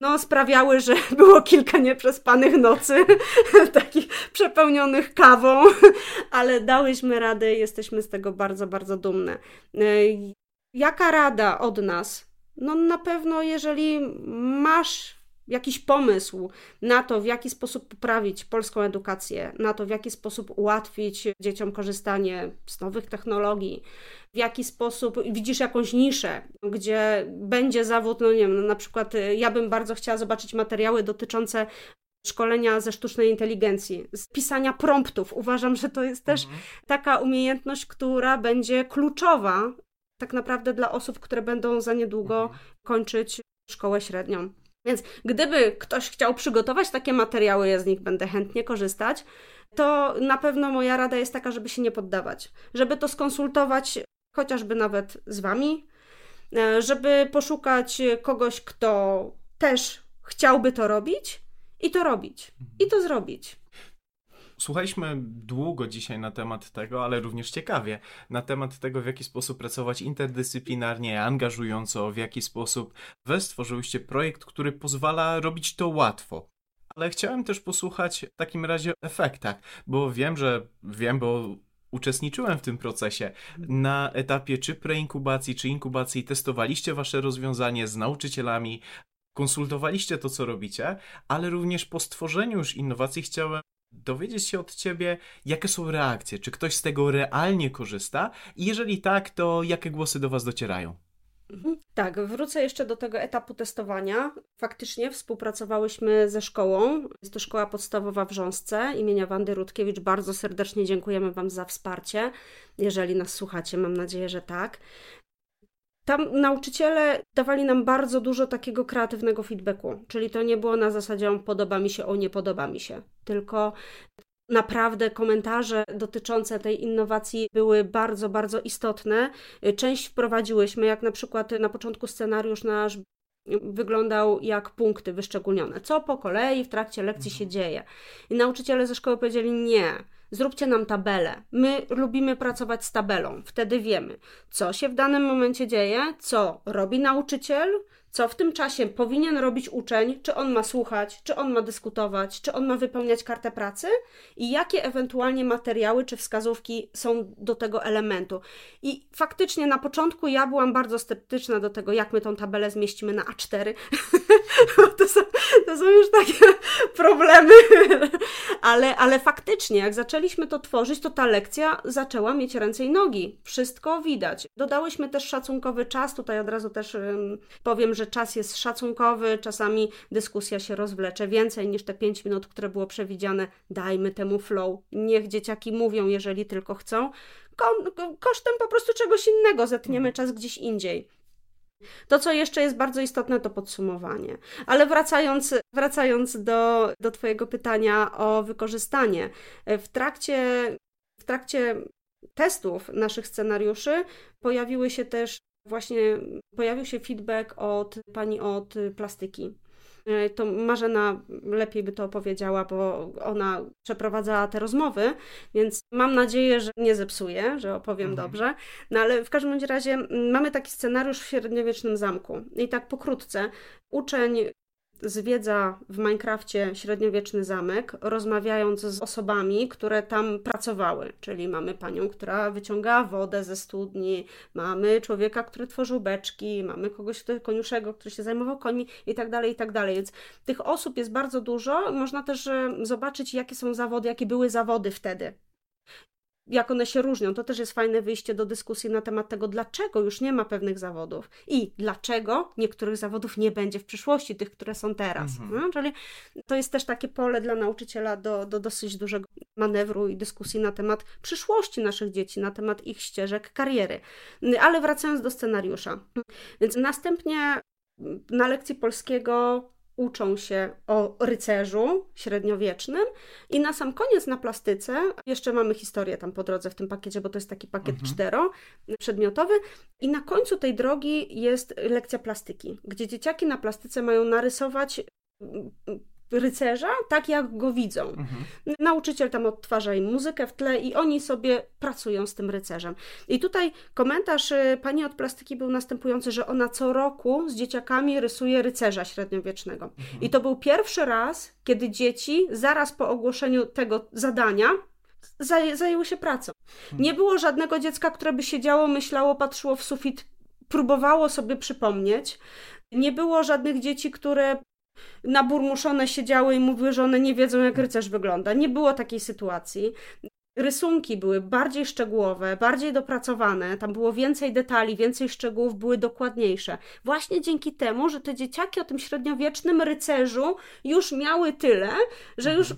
no, sprawiały, że [laughs] było kilka nieprzespanych nocy, [laughs] takich przepełnionych kawą, [laughs] ale dałyśmy radę i jesteśmy z tego bardzo, bardzo dumne. E, jaka rada od nas? No, na pewno, jeżeli masz jakiś pomysł na to, w jaki sposób poprawić polską edukację, na to, w jaki sposób ułatwić dzieciom korzystanie z nowych technologii, w jaki sposób widzisz jakąś niszę, gdzie będzie zawód, no nie wiem, no na przykład y, ja bym bardzo chciała zobaczyć materiały dotyczące szkolenia ze sztucznej inteligencji, z pisania promptów. Uważam, że to jest też mhm. taka umiejętność, która będzie kluczowa tak naprawdę dla osób, które będą za niedługo mhm. kończyć szkołę średnią. Więc gdyby ktoś chciał przygotować takie materiały, ja z nich będę chętnie korzystać, to na pewno moja rada jest taka, żeby się nie poddawać, żeby to skonsultować chociażby nawet z Wami, e, żeby poszukać kogoś, kto też chciałby to robić i to robić, i to zrobić. Słuchaliśmy długo dzisiaj na temat tego, ale również ciekawie, na temat tego, w jaki sposób pracować interdyscyplinarnie, angażująco, w jaki sposób wy stworzyłyście projekt, który pozwala robić to łatwo. Ale chciałem też posłuchać w takim razie o efektach, bo wiem, że wiem, bo uczestniczyłem w tym procesie. Na etapie czy preinkubacji, czy inkubacji testowaliście wasze rozwiązanie z nauczycielami, konsultowaliście to, co robicie, ale również po stworzeniu już innowacji chciałem dowiedzieć się od ciebie, jakie są reakcje, czy ktoś z tego realnie korzysta i jeżeli tak, to jakie głosy do was docierają. Mhm. Tak, wrócę jeszcze do tego etapu testowania. Faktycznie współpracowałyśmy ze szkołą. Jest to szkoła podstawowa w Rząsce imienia Wandy Rutkiewicz. Bardzo serdecznie dziękujemy Wam za wsparcie. Jeżeli nas słuchacie, mam nadzieję, że tak. Tam nauczyciele dawali nam bardzo dużo takiego kreatywnego feedbacku, czyli to nie było na zasadzie podoba mi się, o nie podoba mi się, tylko Naprawdę komentarze dotyczące tej innowacji były bardzo, bardzo istotne. Część wprowadziłyśmy, jak na przykład na początku scenariusz nasz wyglądał jak punkty wyszczególnione. Co po kolei w trakcie lekcji się mhm. dzieje. I nauczyciele ze szkoły powiedzieli nie. Zróbcie nam tabelę. My lubimy pracować z tabelą. Wtedy wiemy, co się w danym momencie dzieje, co robi nauczyciel, co w tym czasie powinien robić uczeń, czy on ma słuchać, czy on ma dyskutować, czy on ma wypełniać kartę pracy i jakie ewentualnie materiały czy wskazówki są do tego elementu. I faktycznie na początku ja byłam bardzo sceptyczna do tego, jak my tą tabelę zmieścimy na A4. [laughs] [laughs] to, są, to są już takie [laughs] problemy, [laughs] ale, ale faktycznie, jak zaczęliśmy to tworzyć, to ta lekcja zaczęła mieć ręce i nogi. Wszystko widać. Dodałyśmy też szacunkowy czas, tutaj od razu też um, powiem, że czas jest szacunkowy, czasami dyskusja się rozwlecze więcej niż te 5 minut, które było przewidziane. Dajmy temu flow. Niech dzieciaki mówią, jeżeli tylko chcą. Ko kosztem po prostu czegoś innego zetniemy czas gdzieś indziej. To, co jeszcze jest bardzo istotne, to podsumowanie. Ale wracając, wracając do, do Twojego pytania o wykorzystanie, w trakcie, w trakcie testów naszych scenariuszy pojawiły się też właśnie pojawił się feedback od pani od plastyki. E, to Marzena lepiej by to opowiedziała, bo ona przeprowadzała te rozmowy, więc mam nadzieję, że nie zepsuję, że opowiem mhm. dobrze. No ale w każdym razie mamy taki scenariusz w średniowiecznym zamku. I tak pokrótce, uczeń zwiedza w Minecrafcie średniowieczny zamek, rozmawiając z osobami, które tam pracowały. Czyli mamy panią, która wyciągała wodę ze studni, mamy człowieka, który tworzył beczki, mamy kogoś który, koniuszego, który się zajmował końmi i tak dalej, i tak dalej. Więc tych osób jest bardzo dużo. Można też e, zobaczyć, jakie są zawody, jakie były zawody wtedy jak one się różnią. To też jest fajne wyjście do dyskusji na temat tego, dlaczego już nie ma pewnych zawodów i dlaczego niektórych zawodów nie będzie w przyszłości, tych, które są teraz. Mhm. No, czyli to jest też takie pole dla nauczyciela do, do dosyć dużego manewru i dyskusji na temat przyszłości naszych dzieci, na temat ich ścieżek kariery. Ale wracając do scenariusza. Więc następnie na lekcji polskiego uczą się o rycerzu średniowiecznym i na sam koniec na plastyce, jeszcze mamy historię tam po drodze w tym pakiecie, bo to jest taki pakiet mhm. cztero przedmiotowy i na końcu tej drogi jest lekcja plastyki, gdzie dzieciaki na plastyce mają narysować rycerza, tak jak go widzą. Mhm. Nauczyciel tam odtwarza im muzykę w tle i oni sobie pracują z tym rycerzem. I tutaj komentarz y, pani od plastyki był następujący, że ona co roku z dzieciakami rysuje rycerza średniowiecznego. Mhm. I to był pierwszy raz, kiedy dzieci zaraz po ogłoszeniu tego zadania zajęły się pracą. Mhm. Nie było żadnego dziecka, które by siedziało, myślało, patrzyło w sufit, próbowało sobie przypomnieć. Nie było żadnych dzieci, które naburmuszone siedziały i mówiły, że one nie wiedzą, jak rycerz wygląda. Nie było takiej sytuacji. Rysunki były bardziej szczegółowe, bardziej dopracowane, tam było więcej detali, więcej szczegółów, były dokładniejsze. Właśnie dzięki temu, że te dzieciaki o tym średniowiecznym rycerzu już miały tyle, że już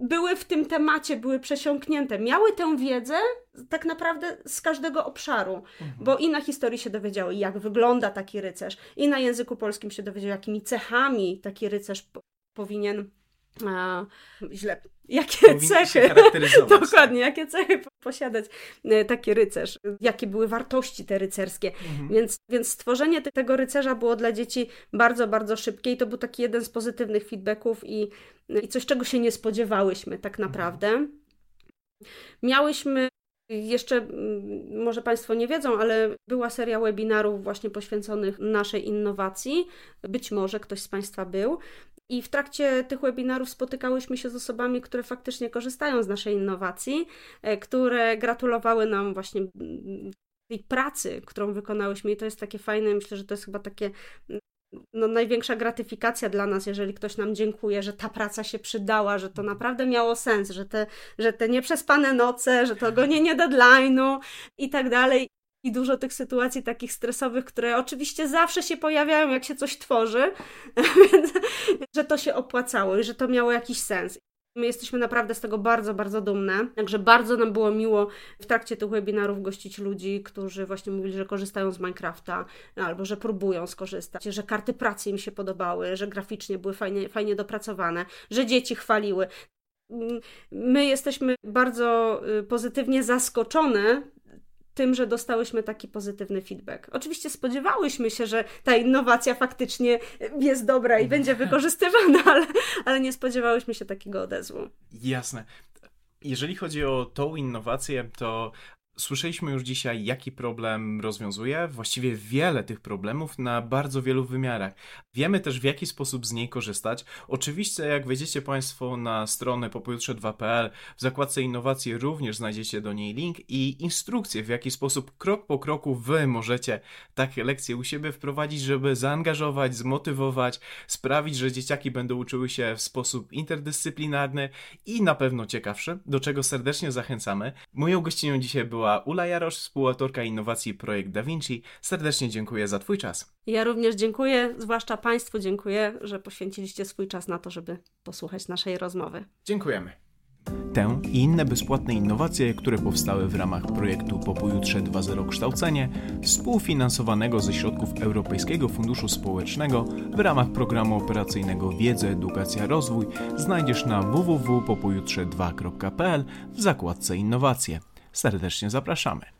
były w tym temacie, były przesiąknięte, miały tę wiedzę tak naprawdę z każdego obszaru, mhm. bo i na historii się dowiedziały, jak wygląda taki rycerz, i na języku polskim się dowiedziały, jakimi cechami taki rycerz powinien a, źle. Jakie Powinien cechy. Dokładnie, jakie cechy posiadać e, taki rycerz, jakie były wartości te rycerskie. Mhm. Więc, więc stworzenie tego rycerza było dla dzieci bardzo, bardzo szybkie i to był taki jeden z pozytywnych feedbacków i, i coś, czego się nie spodziewałyśmy tak mhm. naprawdę. Mhm. Miałyśmy jeszcze, mm, może Państwo nie wiedzą, ale była seria webinarów właśnie poświęconych naszej innowacji. Być może ktoś z Państwa był. I w trakcie tych webinarów spotykałyśmy się z osobami, które faktycznie korzystają z naszej innowacji, e, które gratulowały nam właśnie mm, tej pracy, którą wykonałyśmy. I to jest takie fajne. Myślę, że to jest chyba takie mm, no, największa gratyfikacja dla nas, jeżeli ktoś nam dziękuje, że ta praca się przydała, że to naprawdę miało sens, że te, że te nieprzespane noce, że to gonienie deadline'u i tak dalej. I dużo tych sytuacji takich stresowych, które oczywiście zawsze się pojawiają, jak się coś tworzy, [laughs] więc że to się opłacało i że to miało jakiś sens. My jesteśmy naprawdę z tego bardzo, bardzo dumne. Także bardzo nam było miło w trakcie tych webinarów gościć ludzi, którzy właśnie mówili, że korzystają z Minecrafta albo że próbują skorzystać, że karty pracy im się podobały, że graficznie były fajnie, fajnie dopracowane, że dzieci chwaliły. My jesteśmy bardzo y, pozytywnie zaskoczone tym, że dostałyśmy taki pozytywny feedback. Oczywiście spodziewałyśmy się, że ta innowacja faktycznie jest dobra i będzie wykorzystywana, ale, ale nie spodziewałyśmy się takiego odezwu. Jasne. Jeżeli chodzi o tą innowację, to Słyszeliśmy już dzisiaj, jaki problem rozwiązuje, właściwie wiele tych problemów na bardzo wielu wymiarach. Wiemy też, w jaki sposób z niej korzystać. Oczywiście, jak wejdziecie Państwo na stronę popojutrze2.pl, w zakładce innowacje również znajdziecie do niej link i instrukcję, w jaki sposób krok po kroku Wy możecie takie lekcje u siebie wprowadzić, żeby zaangażować, zmotywować, sprawić, że dzieciaki będą uczyły się w sposób interdyscyplinarny i na pewno ciekawszy, do czego serdecznie zachęcamy. Moją gościnią dzisiaj była była Ula Jarosz, współautorka innowacji Projekt Da Vinci. Serdecznie dziękuję za Twój czas. Ja również dziękuję, zwłaszcza Państwu dziękuję, że poświęciliście swój czas na to, żeby posłuchać naszej rozmowy. Dziękujemy. Tę i inne bezpłatne innowacje, które powstały w ramach projektu Po pojutrze 2.0 Kształcenie, współfinansowanego ze środków Europejskiego Funduszu Społecznego w ramach programu operacyjnego Wiedza, Edukacja, Rozwój, znajdziesz na www.popojutrze2.pl w zakładce Innowacje. Serdecznie zapraszamy.